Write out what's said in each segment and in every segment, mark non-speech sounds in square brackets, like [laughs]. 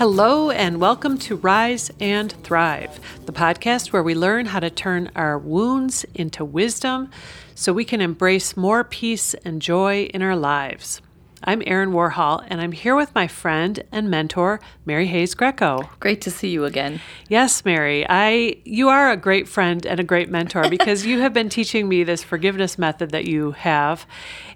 Hello, and welcome to Rise and Thrive, the podcast where we learn how to turn our wounds into wisdom so we can embrace more peace and joy in our lives. I'm Erin Warhol, and I'm here with my friend and mentor, Mary Hayes Grieco. Great to see you again. Yes, Mary. I you are a great friend and a great mentor [laughs] because you have been teaching me this forgiveness method that you have,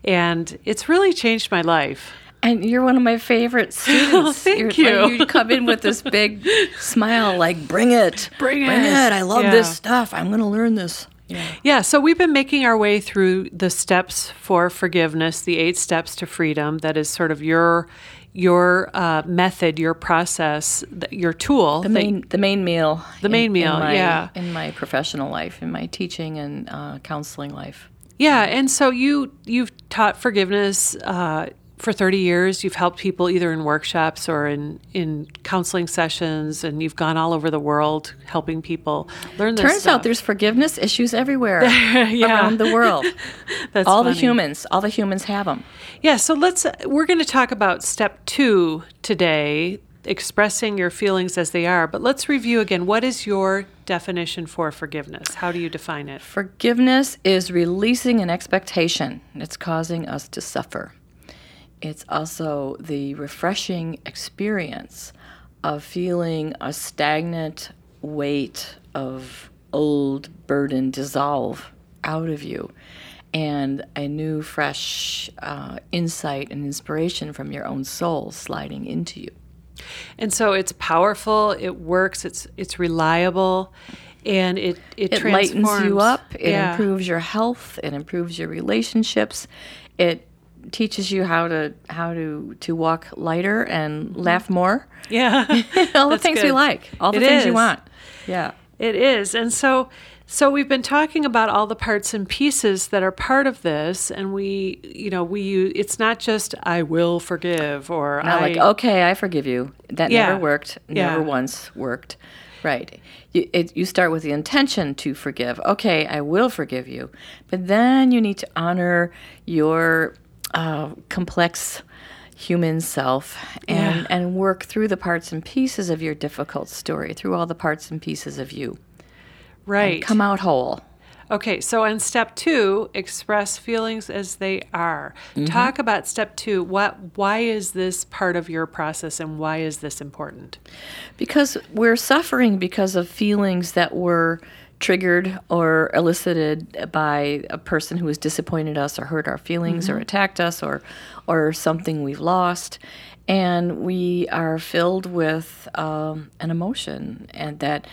and it's really changed my life. And you're one of my favorite [laughs] students. Oh, thank You're- you. You come in with this [laughs] big smile, like, bring it. Bring Bring it. it. I love Yeah. this stuff. I'm going to learn this. Yeah. Yeah, so we've been making our way through the steps for forgiveness, the eight steps to freedom. That is sort of your your uh, method, your process, th- your tool. The that- main, the main meal. The main meal, in my, yeah. In my professional life, in my teaching and uh, counseling life. yeah, and so you you've taught forgiveness uh, for thirty years. You've helped people either in workshops or in in counseling sessions, and you've gone all over the world helping people learn this. Turns stuff. out there's forgiveness issues everywhere [laughs] Yeah. around the world. [laughs] That's all funny. the humans, all the humans have them. Yeah, so let's we're going to talk about step 2 today, expressing your feelings as they are, but let's review again what is your definition for forgiveness? How do you define it? Forgiveness is releasing an expectation it's causing us to suffer. It's also the refreshing experience of feeling a stagnant weight of old burden dissolve out of you and a new, fresh uh, insight and inspiration from your own soul sliding into you. And so it's powerful, it works, it's it's reliable, and it it, it lightens you up it Yeah. improves your health it improves your relationships it teaches you how to how to to walk lighter and laugh more Yeah. [laughs] all the [laughs] Mm-hmm. Things we like all the It things you want yeah It is. And so so we've been talking about all the parts and pieces that are part of this and we you know we use it's not just I will forgive or not I like okay i forgive you that Yeah. never worked never Yeah. once worked right you, it, you start with the intention to forgive okay i will forgive you but then you need to honor your uh, complex human self and, Yeah. and work through the parts and pieces of your difficult story through all the parts and pieces of you right. come out whole Okay, so on step two, express feelings as they are. Mm-hmm. Talk about step two. What? Why is this part of your process, and why is this important? because we're suffering because of feelings that were triggered or elicited by a person who has disappointed us or hurt our feelings or attacked us or or something we've lost. And we are filled with um, an emotion and that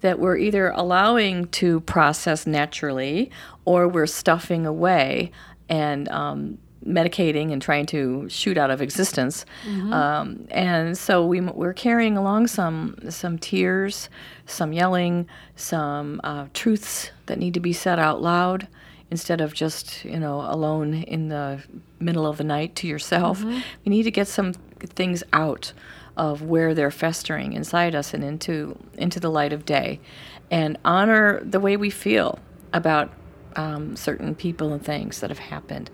that we're either allowing to process naturally or we're stuffing away and um, medicating and trying to shoot out of existence. Um, and so we, we're carrying along some some tears, some yelling, some uh, truths that need to be said out loud instead of just you know alone in the middle of the night to yourself. We need to get some things out of where they're festering inside us and into into the light of day, and honor the way we feel about um, certain people and things that have happened.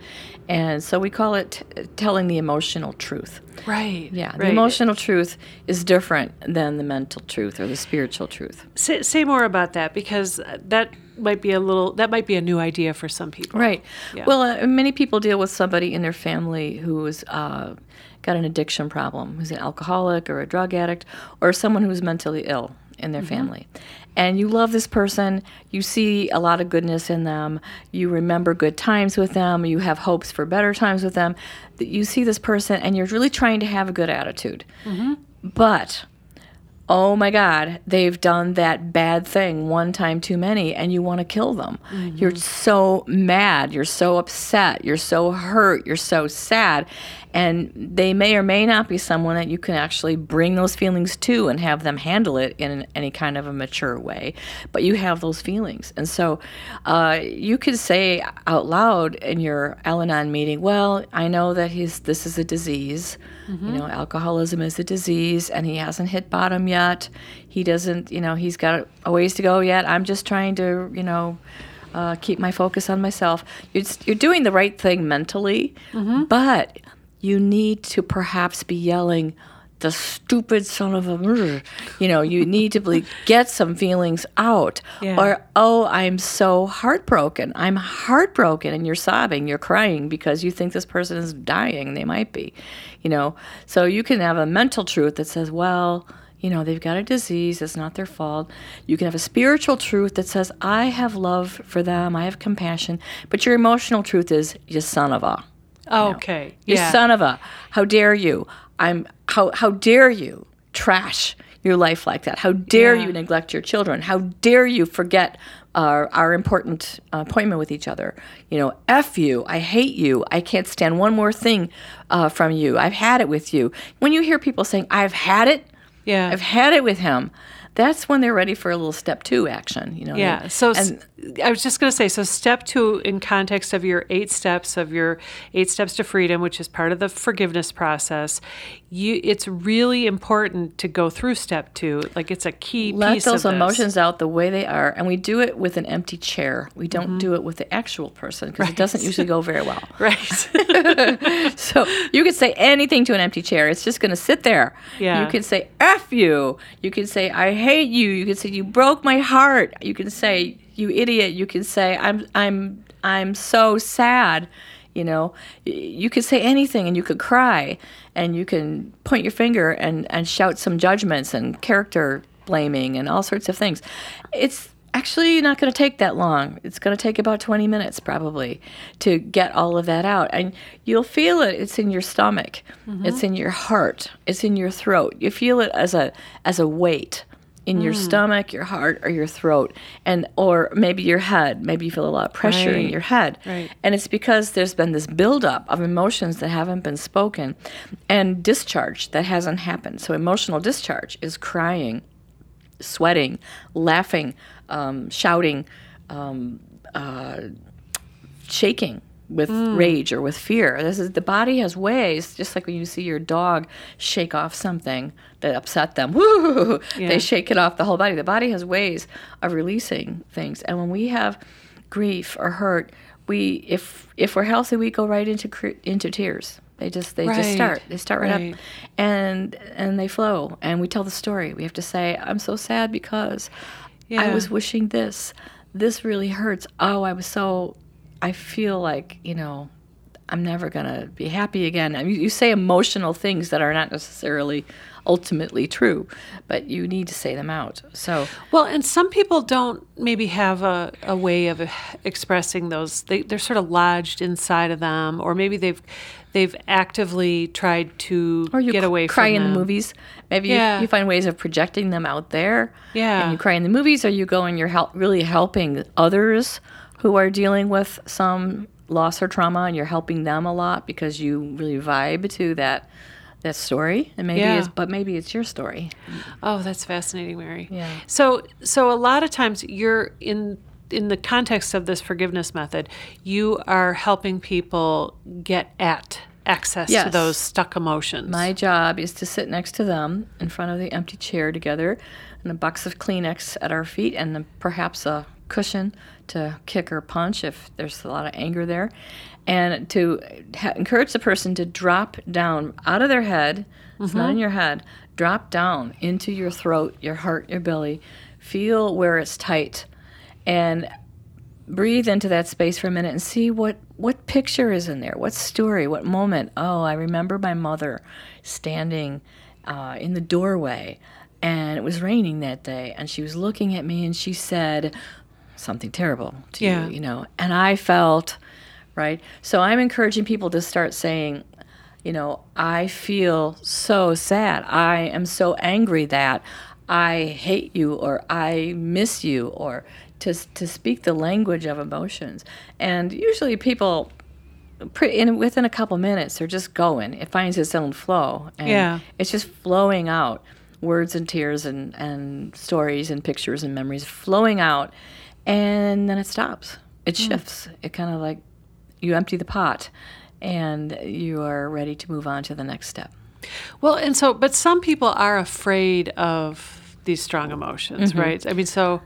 And so we call it t- telling the emotional truth. Right. Yeah, the emotional truth is different than the mental truth or the spiritual truth. Say, say more about that because that might be a little. That might be a new idea for some people. Right. Yeah. Well, uh, many people deal with somebody in their family who's uh, got an addiction problem, who's an alcoholic or a drug addict, or someone who's mentally ill in their mm-hmm. family. And you love this person, you see a lot of goodness in them, you remember good times with them, you have hopes for better times with them. You see this person and you're really trying to have a good attitude. Mm-hmm. But oh my God, they've done that bad thing one time too many, and you want to kill them. You're so mad, you're so upset, you're so hurt, you're so sad. And they may or may not be someone that you can actually bring those feelings to and have them handle it in any kind of a mature way. But you have those feelings. And so uh, you could say out loud in your Al Anon meeting, well, I know that he's, this is a disease. You know, alcoholism is a disease, and he hasn't hit bottom yet. He doesn't, you know, he's got a ways to go yet. I'm just trying to, you know, uh, keep my focus on myself. You're, you're doing the right thing mentally, but you need to perhaps be yelling, the stupid son of a, mm, you know, you need to be, get some feelings out. Yeah. Or, oh, I'm so heartbroken. I'm heartbroken. And you're sobbing, you're crying because you think this person is dying. They might be, you know. So you can have a mental truth that says, well, you know, they've got a disease, it's not their fault. You can have a spiritual truth that says, I have love for them, I have compassion. But your emotional truth is, you son of a. Okay. You Yeah. son of a. How dare you? I'm how how dare you trash your life like that? How dare Yeah. you neglect your children? How dare you forget our our important uh, appointment with each other? You know, f you. I hate you. I can't stand one more thing uh, from you. I've had it with you. When you hear people saying, "I've had it," Yeah. I've had it with him. That's when they're ready for a little step two action. You know. Yeah. So and I was just going to say so step 2 in context of your 8 steps of your 8 steps to freedom which is part of the forgiveness process, you it's really important to go through step 2. Like it's a key let piece those emotions out the way they are and we do it with an empty chair we don't Mm-hmm. do it with the actual person because it doesn't usually go very well [laughs] Right. [laughs] so you could say anything to an empty chair it's just going to sit there Yeah. you could say f you you can say i hate you. You can say you broke my heart. You can say you idiot. You can say i'm i'm i'm so sad you know? You could say anything and you could cry and you can point your finger and and shout some judgments and character blaming and all sorts of things. It's actually not going to take that long. It's going to take about 20 minutes probably to get all of that out. And you'll feel it. It's in your stomach. Mm-hmm. It's in your heart. It's in your throat. You feel it as a as a weight in your stomach, your heart, or your throat, and or maybe your head. Maybe you feel a lot of pressure in your head, Right. and it's because there's been this buildup of emotions that haven't been spoken, and discharge that hasn't happened. So emotional discharge is crying, sweating, laughing, um, shouting, um, uh, shaking with mm. rage or with fear. This is the body has ways, just like when you see your dog shake off something that upset them. [laughs] Woo! Yeah. They shake it off the whole body. The body has ways of releasing things, and when we have grief or hurt, we if if we're healthy, we go right into into tears. They just they Right. just start. They start right, Right. up, and and they flow. And we tell the story. We have to say, "I'm so sad because I was wishing this. This really hurts. Oh, I was so. I feel like you know, I'm never gonna be happy again. I mean, you say emotional things that are not necessarily ultimately true, but you need to say them out. So Well, and some people don't maybe have a, a way of expressing those. They, they're sort of lodged inside of them, or maybe they've they've actively tried to or you get away cry from in them. the movies. Maybe Yeah. you, you find ways of projecting them out there. Yeah. and you cry in the movies, or you go and you're help, really helping others who are dealing with some loss or trauma, and you're helping them a lot because you really vibe to that that story. And maybe Yeah. it's but maybe it's your story. Oh, that's fascinating, Mary. Yeah. So, so a lot of times you're in in the context of this forgiveness method, you are helping people get at access to those stuck emotions. My job is to sit next to them in front of the empty chair together, and a box of Kleenex at our feet, and perhaps a cushion to kick or punch if there's a lot of anger there, and to ha- encourage the person to drop down out of their head. It's not in your head. Drop down into your throat, your heart, your belly. Feel where it's tight, and breathe into that space for a minute and see what what picture is in there what story what moment oh i remember my mother standing uh, in the doorway and it was raining that day and she was looking at me and she said something terrible to Yeah. you you know? And i felt right? So i'm encouraging people to start saying you know i feel so sad. I am so angry that i hate you or i miss you or to, to speak the language of emotions. And usually people pre- in within a couple minutes they're just going. It finds its own flow. And Yeah. it's just flowing out. Words and tears and, and stories and pictures and memories flowing out and then it stops it shifts it kind of like you empty the pot and you are ready to move on to the next step Well, and so, but some people are afraid of these strong emotions, Mm-hmm. right? I mean, so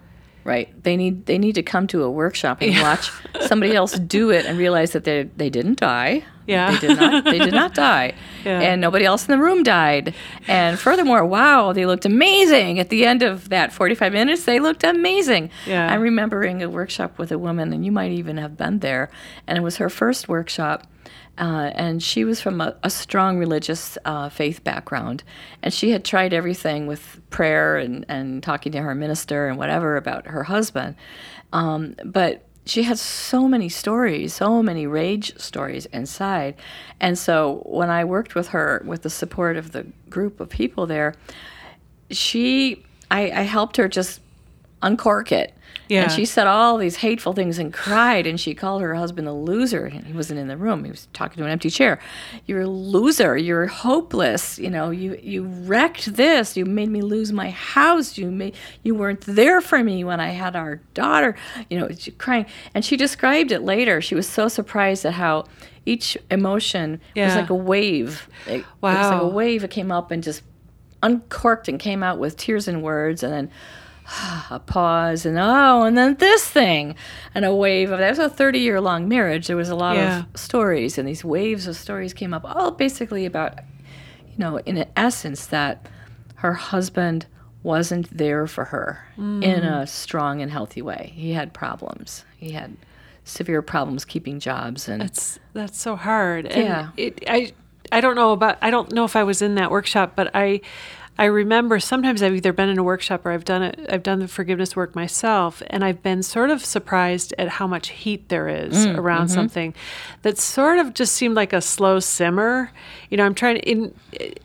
Right. They need they need to come to a workshop and watch somebody else do it and realize that they they didn't die. Yeah. They did not they did not die. [laughs] Yeah. And nobody else in the room died. And furthermore, wow, they looked amazing. At the end of that 45 minutes, they looked amazing. Yeah. I'm remembering a workshop with a woman and you might even have been there. And it was her first workshop. Uh, and she was from a, a strong religious uh, faith background. And she had tried everything with prayer and, and talking to her minister and whatever about her husband. Um, but she had so many stories, so many rage stories inside. And so when I worked with her with the support of the group of people there, she, I, I helped her just uncork it. Yeah. And she said all these hateful things and cried, and she called her husband a loser. And he wasn't in the room; he was talking to an empty chair. You're a loser. You're hopeless. You know, you you wrecked this. You made me lose my house. You made you weren't there for me when I had our daughter. You know, she crying, and she described it later. She was so surprised at how each emotion was like a wave. It, it was like a wave. It came up and just uncorked and came out with tears and words, and then [sighs] a pause and oh and then this thing and a wave of that was a 30 year long marriage there was a lot Yeah. of stories and these waves of stories came up all basically about you know in essence that her husband wasn't there for her in mm. a strong and healthy way he had problems he had severe problems keeping jobs and That's that's so hard. And Yeah. It, I I don't know about I don't know if I was in that workshop, but I I remember sometimes I've either been in a workshop or I've done it I've done the forgiveness work myself and I've been sort of surprised at how much heat there is around something that sort of just seemed like a slow simmer. You know, I'm trying to in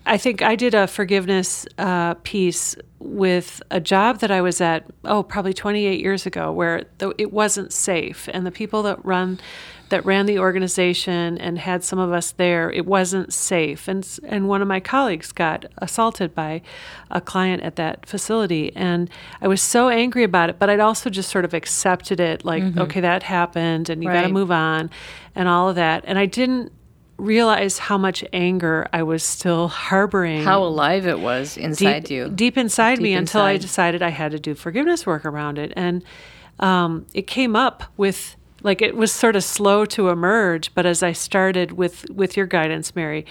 I think I did a forgiveness uh, piece with a job that I was at, oh, probably 28 years ago, where it wasn't safe, and the people that run, that ran the organization and had some of us there, it wasn't safe, and and one of my colleagues got assaulted by a client at that facility, and I was so angry about it, but I'd also just sort of accepted it, like, okay, that happened, and you got to move on, and all of that, and I didn't realize how much anger I was still harboring. How alive it was inside deep, you. deep inside me Deep until I decided I had to do forgiveness work around it. And um, it came up with like it was sort of slow to emerge, but as I started with with your guidance, Mary,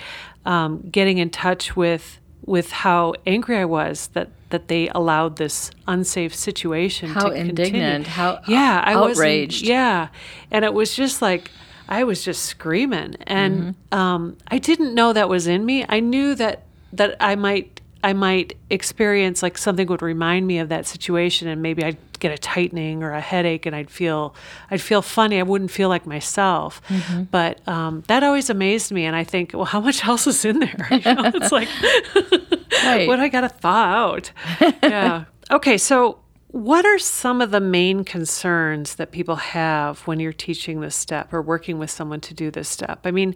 um, getting in touch with with how angry I was that that they allowed this unsafe situation How to continue. indignant, how yeah, I was outraged. yeah, and it was just like I was just screaming, and Mm-hmm. um, I didn't know that was in me. I knew that that I might I might experience like something would remind me of that situation, and maybe I'd get a tightening or a headache, and I'd feel I'd feel funny. I wouldn't feel like myself. Mm-hmm. But um, that always amazed me, and I think, well, how much [laughs] else is in there? You know, it's like [laughs] Right. what I got to thaw out. [laughs] Yeah. Okay, so what are some of the main concerns that people have when you're teaching this step or working with someone to do this step? I mean.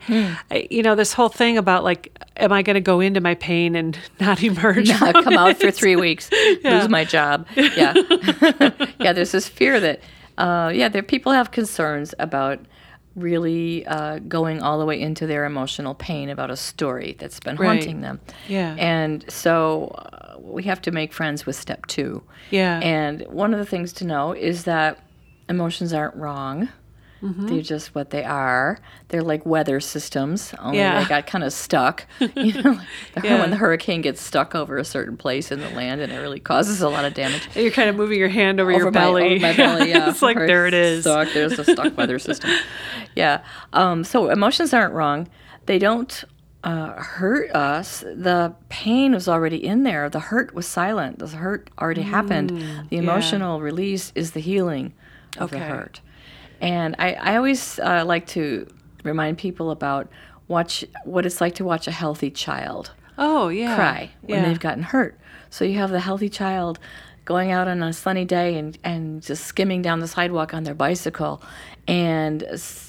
I, you know, this whole thing about like, am I going to go into my pain and [laughs] not emerge? from come out for three weeks, [laughs] lose my job. Yeah, [laughs] yeah. There's this fear that, uh, yeah, there people have concerns about really uh, going all the way into their emotional pain about a story that's been Right. haunting them. Yeah. and so uh, we have to make friends with step two. Yeah. and one of the things to know is that emotions aren't wrong. Mm-hmm. They're just what they are. They're like weather systems, only Yeah. they got kind of stuck. [laughs] You know, like [laughs] Yeah. when the hurricane gets stuck over a certain place in the land, and it really causes a lot of damage. You're kind of moving your hand over, your Over my- belly. over my belly, [laughs] yeah. it's like there it is. Stuck. There's a stuck weather system. Yeah. Um, so emotions aren't wrong. They don't uh, hurt us. The pain was already in there. The hurt was silent. The hurt already happened. The emotional release is the healing of the hurt. And I, I always uh, like to remind people about watch what it's like to watch a healthy child Oh yeah. cry when yeah. they've gotten hurt. So you have the healthy child going out on a sunny day and, and just skimming down the sidewalk on their bicycle, and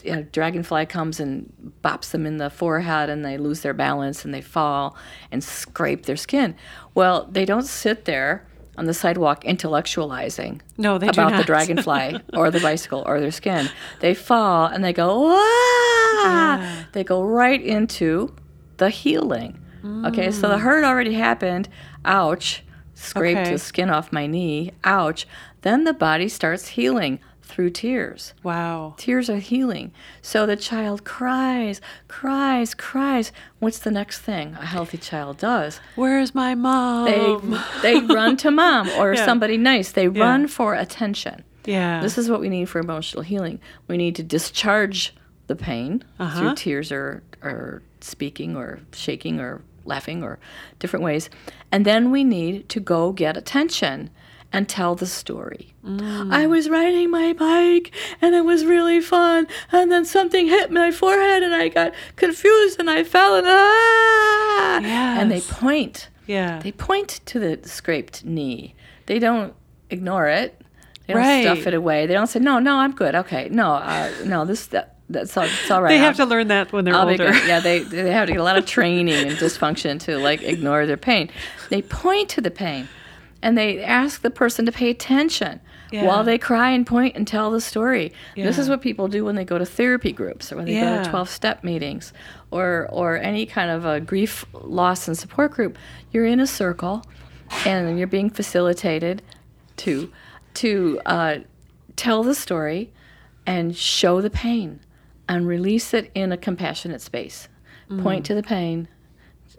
you know, dragonfly comes and bops them in the forehead, and they lose their balance and they fall and scrape their skin. Well, they don't sit there on the sidewalk intellectualizing No, they do about the dragonfly [laughs] or the bicycle or their skin. They fall and they go, Wah! They go right into the healing. Okay, so the mm. hurt already happened. Ouch. scraped Okay. the skin off my knee. Ouch. Then the body starts healing through tears. Wow. Tears are healing. So the child cries, cries, cries. What's the next thing a healthy child does? Where's my mom? They they [laughs] run to mom or Yeah. somebody nice. They run for attention. yeah. This is what we need for emotional healing. We need to discharge the pain Uh-huh. through tears or, or speaking or shaking or laughing or different ways. And then we need to go get attention and tell the story. Mm. I was riding my bike and it was really fun. And then something hit my forehead and I got confused and I fell and ah! And they point. yeah. They point to the scraped knee. They don't ignore it. They don't Right. stuff it away. They don't say, "No, no, I'm good. Okay, no, uh, no, this that, that's all, it's all right." They I'll- have to learn that when they're I'll older. Yeah, they [laughs] they have to get a lot of training and dysfunction to like ignore their pain. They point to the pain, and they ask the person to pay attention Yeah. while they cry and point and tell the story. This is what people do when they go to therapy groups or when they go to twelve step meetings or or any kind of a grief loss and support group. You're in a circle, and you're being facilitated to to uh, tell the story and show the pain and release it in a compassionate space. Point to the pain,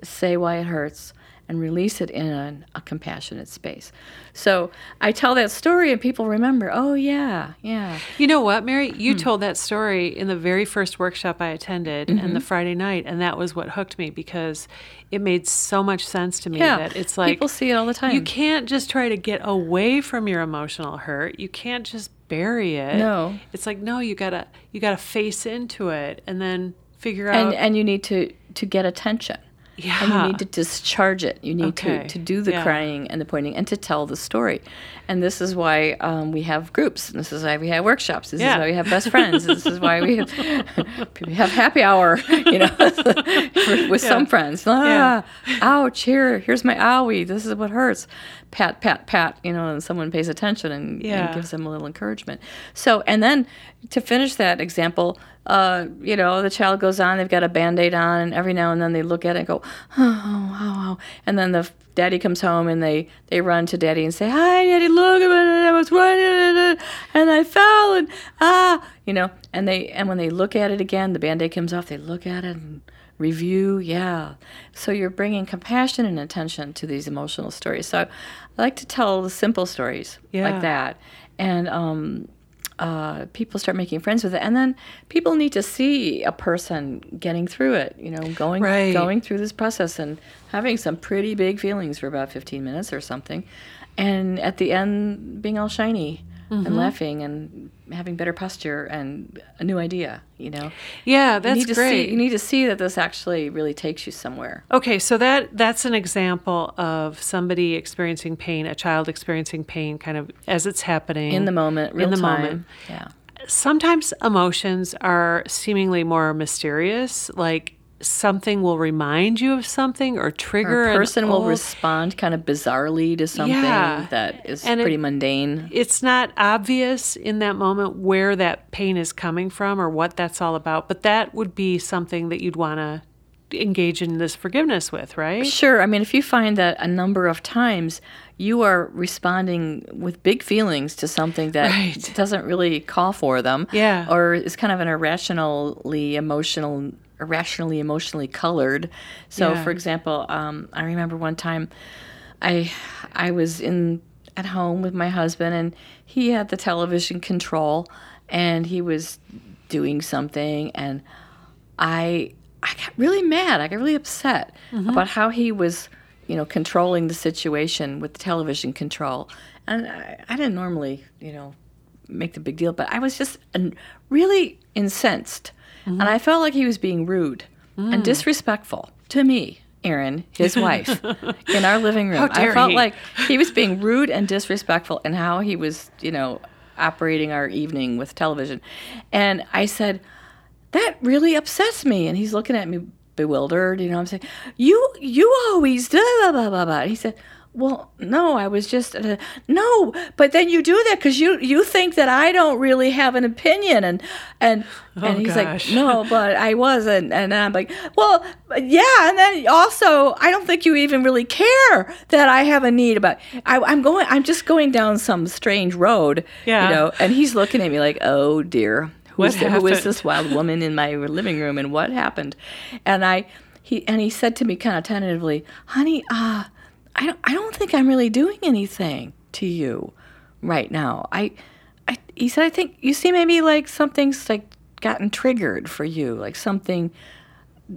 say why it hurts, and release it in a, a compassionate space. So I tell that story, and people remember, oh, yeah, yeah. You know what, Mary? You Hmm. told that story in the very first workshop I attended and Mm-hmm. the Friday night, and that was what hooked me because it made so much sense to me Yeah. that it's like people see it all the time. you can't just try to get away from your emotional hurt. You can't just bury it. No. It's like no, you gotta you gotta face into it and then figure out and, and you need to, to get attention. Yeah. and you need to discharge it. You need Okay. to, to do the Yeah. crying and the pointing and to tell the story. And this is why um, we have groups. This is why we have workshops. This Yeah. is why we have best friends. this is why we have, [laughs] we have happy hour. [laughs] You know, [laughs] with some friends. Ah, ouch! Here, here's my owie. This is what hurts. Pat, pat, pat. You know, and someone pays attention and, Yeah. and gives them a little encouragement. So, and then to finish that example, uh, you know, the child goes on, they've got a band aid on, and every now and then they look at it and go, oh, oh, oh. And then the daddy comes home and they, they run to daddy and say, Hi, daddy, look at it. I was running and I fell and ah, you know, and they, and when they look at it again, the band aid comes off, they look at it and review. Yeah. So you're bringing compassion and attention to these emotional stories. So I like to tell the simple stories Yeah. like that. And, um, uh, people start making friends with it, and then people need to see a person getting through it. You know, going Right. going through this process and having some pretty big feelings for about fifteen minutes or something, and at the end being all shiny Mm-hmm. and laughing and having better posture and a new idea. You know, yeah, you that's need to great. see you need to see that this actually really takes you somewhere. Okay, so that that's an example of somebody experiencing pain, a child experiencing pain kind of as it's happening In the moment, real in the time. moment. Yeah. Sometimes emotions are seemingly more mysterious, like something will remind you of something or trigger Or a person will respond kind of bizarrely to something Yeah. that is And it- pretty mundane. it's not obvious in that moment where that pain is coming from or what that's all about, but that would be something that you'd want to engage in this forgiveness with, right? Sure. I mean, if you find that a number of times you are responding with big feelings to something that Right. doesn't really call for them, Yeah. or is kind of an irrationally emotional, irrationally emotionally colored. So, Yeah. for example, um, I remember one time I I was in at home with my husband, and he had the television control, and he was doing something, and I I got really mad. I got really upset about how he was, you know, controlling the situation with the television control. And I, I didn't normally, you know, make the big deal, but I was just uh, really incensed, and I felt like he was being rude and disrespectful to me. Erin, his [laughs] wife, in our living room. How dare I felt he. like he was being rude and disrespectful in how he was, you know, operating our evening with television. And I said, that really upsets me. And he's looking at me bewildered. You know, I'm saying, you you always do blah blah blah blah. And he said, well, no, I was just uh, no. But then you do that because you you think that I don't really have an opinion, and and Oh, and he's gosh. like, no, but I wasn't, and I'm like, well, yeah, and then also, I don't think you even really care that I have a need about. I, I'm going, I'm just going down some strange road, Yeah. you know. And he's looking at me like, oh dear, What who is this wild woman in my living room, and what happened? And I, he, and he said to me kind of tentatively, honey, uh, I don't, I don't think I'm really doing anything to you right now. I, I, he said, I think you see maybe like something's like gotten triggered for you, like something.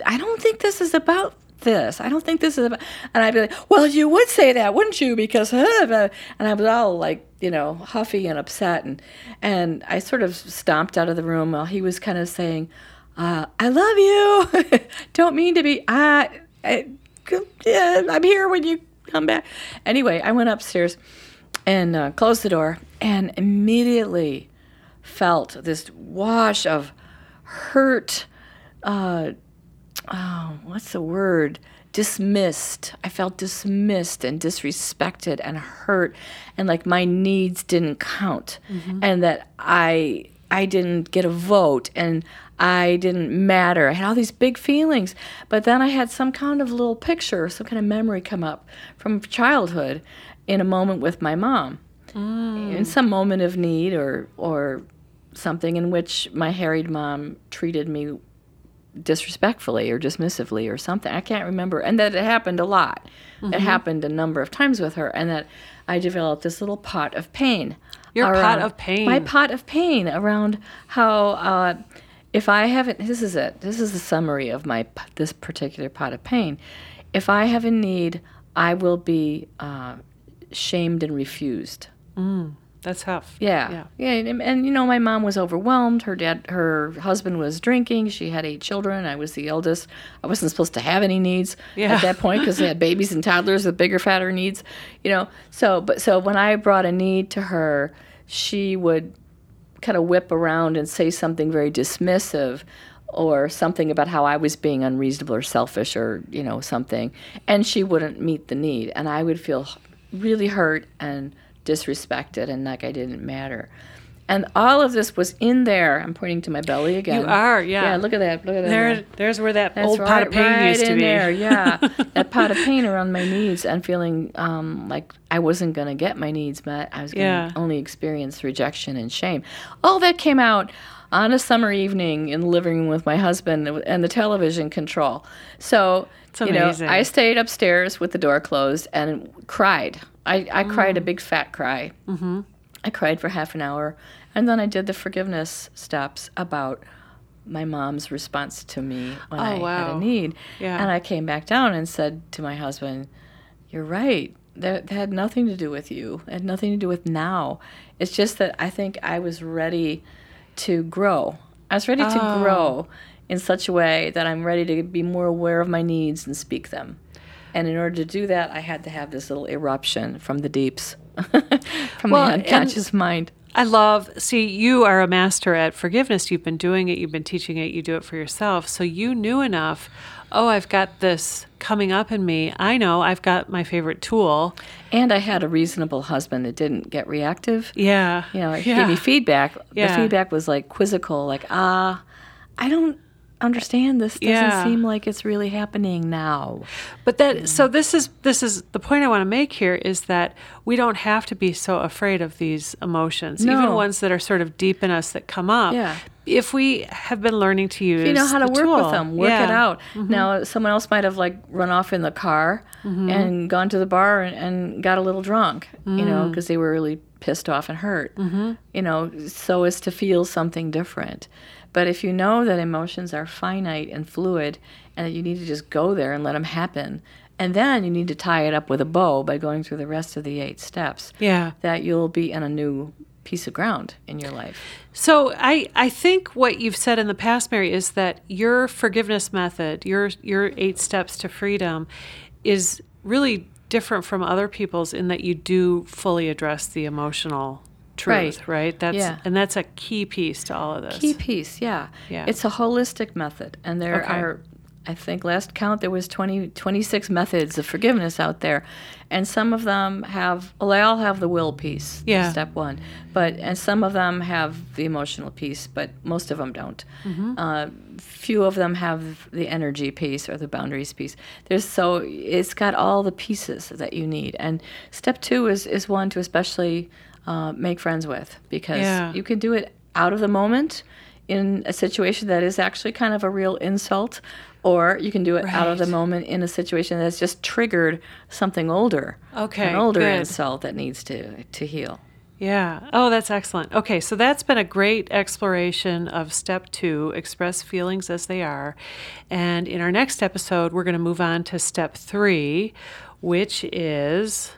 I don't think this is about this. I don't think this is about. And I'd be like, well, you would say that, wouldn't you? Because, uh, uh," and I was all like, you know, huffy and upset, and and I sort of stomped out of the room while he was kind of saying, uh, "I love you. [laughs] don't mean to be. I, I, I'm here when you come back." Anyway, I went upstairs and uh, closed the door, and immediately felt this wash of hurt. Uh, oh, what's the word? Dismissed. I felt dismissed and disrespected and hurt, and like my needs didn't count, mm-hmm. and that I I didn't get a vote, and I didn't matter. I had all these big feelings, but then I had some kind of little picture, some kind of memory come up from childhood, in a moment with my mom mm. in some moment of need or or something in which my harried mom treated me disrespectfully or dismissively or something. I can't remember. And that it happened a lot. It happened a number of times with her and that I developed this little pot of pain. Your pot of pain. My pot of pain around how uh, if I haven't this is it. This is the summary of my this particular pot of pain. If I have a need, I will be uh, shamed and refused. That's tough. Yeah. Yeah. Yeah. And, and, you know, my mom was overwhelmed. Her dad, her husband was drinking. She had eight children. I was the eldest. I wasn't supposed to have any needs Yeah. at that point because they had babies and toddlers with bigger, fatter needs, you know. So, but so when I brought a need to her, she would kind of whip around and say something very dismissive or something about how I was being unreasonable or selfish or, you know, something. And she wouldn't meet the need. And I would feel really hurt and disrespected and like I didn't matter. And all of this was in there. I'm pointing to my belly again. You are, yeah. Yeah, look at that. Look at that. There, there's where that That's old pot of pain right used to in be. There, yeah, [laughs] that pot of pain around my needs and feeling um, like I wasn't going to get my needs met. I was going to Yeah. only experience rejection and shame. All that came out on a summer evening in the living room with my husband and the television control. So It's you know. I stayed upstairs with the door closed and cried. I, I cried Mm. a big fat cry. Mm-hmm. I cried for half an hour, and then I did the forgiveness steps about my mom's response to me when Oh, I had a need. Yeah. And I came back down and said to my husband, You're right. That, that had nothing to do with you. It had nothing to do with now. It's just that I think I was ready to grow. I was ready Oh. to grow in such a way that I'm ready to be more aware of my needs and speak them. And in order to do that, I had to have this little eruption from the deeps, [laughs] from Well, the unconscious mind. I love, see, you are a master at forgiveness. You've been doing it, you've been teaching it, you do it for yourself. So you knew enough. Oh, I've got this coming up in me. I know I've got my favorite tool. And I had a reasonable husband that didn't get reactive. Yeah. You know, he yeah. gave me feedback. Yeah. The feedback was like quizzical, like, ah, I don't understand. This doesn't Yeah. seem like it's really happening now. But that mm. so this is this is the point I want to make here is that we don't have to be so afraid of these emotions, even ones that are sort of deep in us that come up. Yeah. If we have been learning to use, if you know how to work tool. with them, work Yeah. it out. Mm-hmm. Now, someone else might have like run off in the car mm-hmm. and gone to the bar and, and got a little drunk, you know, mm. because they were really pissed off and hurt, mm-hmm. you know, so as to feel something different. But if you know that emotions are finite and fluid and that you need to just go there and let them happen, and then you need to tie it up with a bow by going through the rest of the eight steps, Yeah. that you'll be in a new piece of ground in your life. So I, I think what you've said in the past, Mary, is that your forgiveness method, your your eight steps to freedom, is really different from other people's in that you do fully address the emotional truth, Right. right? That's Yeah. and that's a key piece to all of this. Key piece, yeah. Yeah. It's a holistic method, and there Okay. are I think last count there was 20, 26 methods of forgiveness out there, and some of them have well, they all have the will piece. Yeah. Step one, but and some of them have the emotional piece, but most of them don't. Uh, few of them have the energy piece or the boundaries piece. There's so it's got all the pieces that you need, and step two is is one to especially uh, make friends with because Yeah. you can do it out of the moment in a situation that is actually kind of a real insult, or you can do it out of the moment in a situation that's just triggered something older, Okay, an older good. insult that needs to to heal. Yeah. Oh, that's excellent. Okay, so that's been a great exploration of step two express feelings as they are. And in our next episode, we're going to move on to step three, which is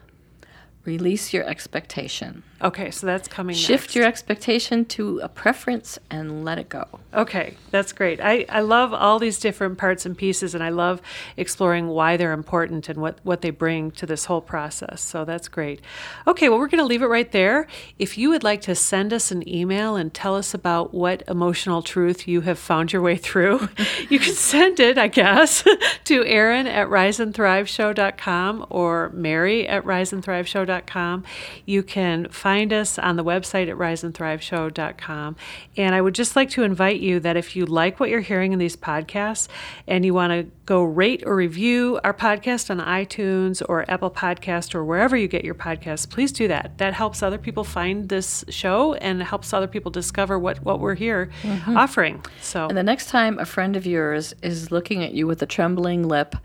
Release your expectation. Okay, so that's coming Shift next. your expectation to a preference and let it go. Okay, that's great. I, I love all these different parts and pieces, and I love exploring why they're important and what, what they bring to this whole process. So that's great. Okay, well, we're going to leave it right there. If you would like to send us an email and tell us about what emotional truth you have found your way through, [laughs] you can send it, I guess, [laughs] to Erin at riseandthriveshow.com or Mary at riseandthriveshow.com. You can find us on the website at riseandthriveshow.com. And I would just like to invite you that if you like what you're hearing in these podcasts and you want to go rate or review our podcast on iTunes or Apple Podcast or wherever you get your podcasts, please do that. That helps other people find this show and helps other people discover what, what we're here mm-hmm. offering. So, And the next time a friend of yours is looking at you with a trembling lip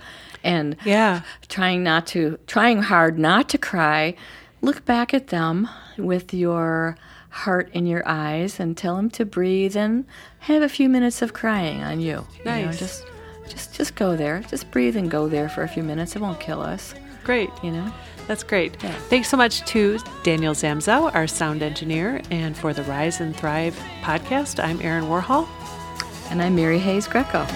and yeah. trying not to trying hard not to cry, look back at them with your heart in your eyes and tell them to breathe and have a few minutes of crying on you. You know, Nice. just just just go there. Just breathe and go there for a few minutes. It won't kill us, Great. you know. That's great. Thanks so much to Daniel Zamzow, our sound engineer, and for the Rise and Thrive podcast. I'm Erin Warhol. And I'm Mary Hayes Grieco.